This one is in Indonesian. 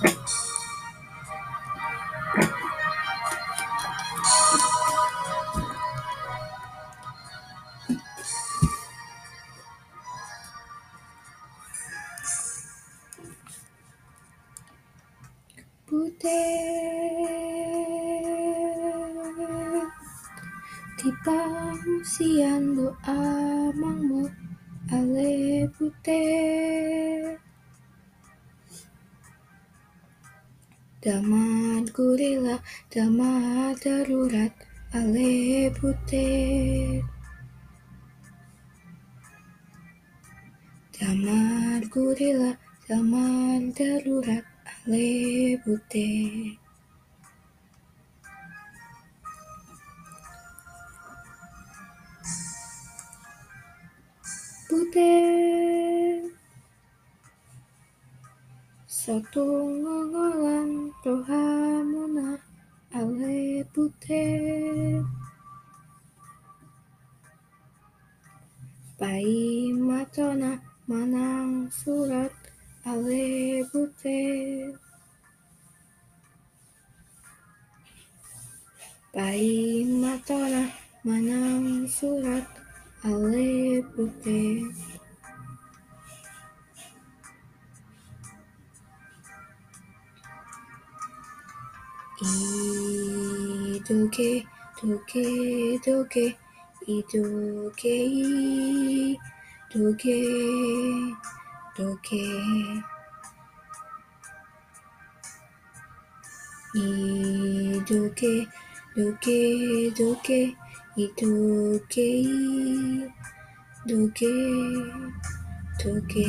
putih di pengungsian doa mangmu ale putih Damat gurila, damat darurat, ale putih Damat gurila, damat darurat, ale putih Putih Satu ngogolan putih Pai matona manang surat ale putih Pai matona manang surat 時計時計い時計時計時計い時計時計時計い時計時計時計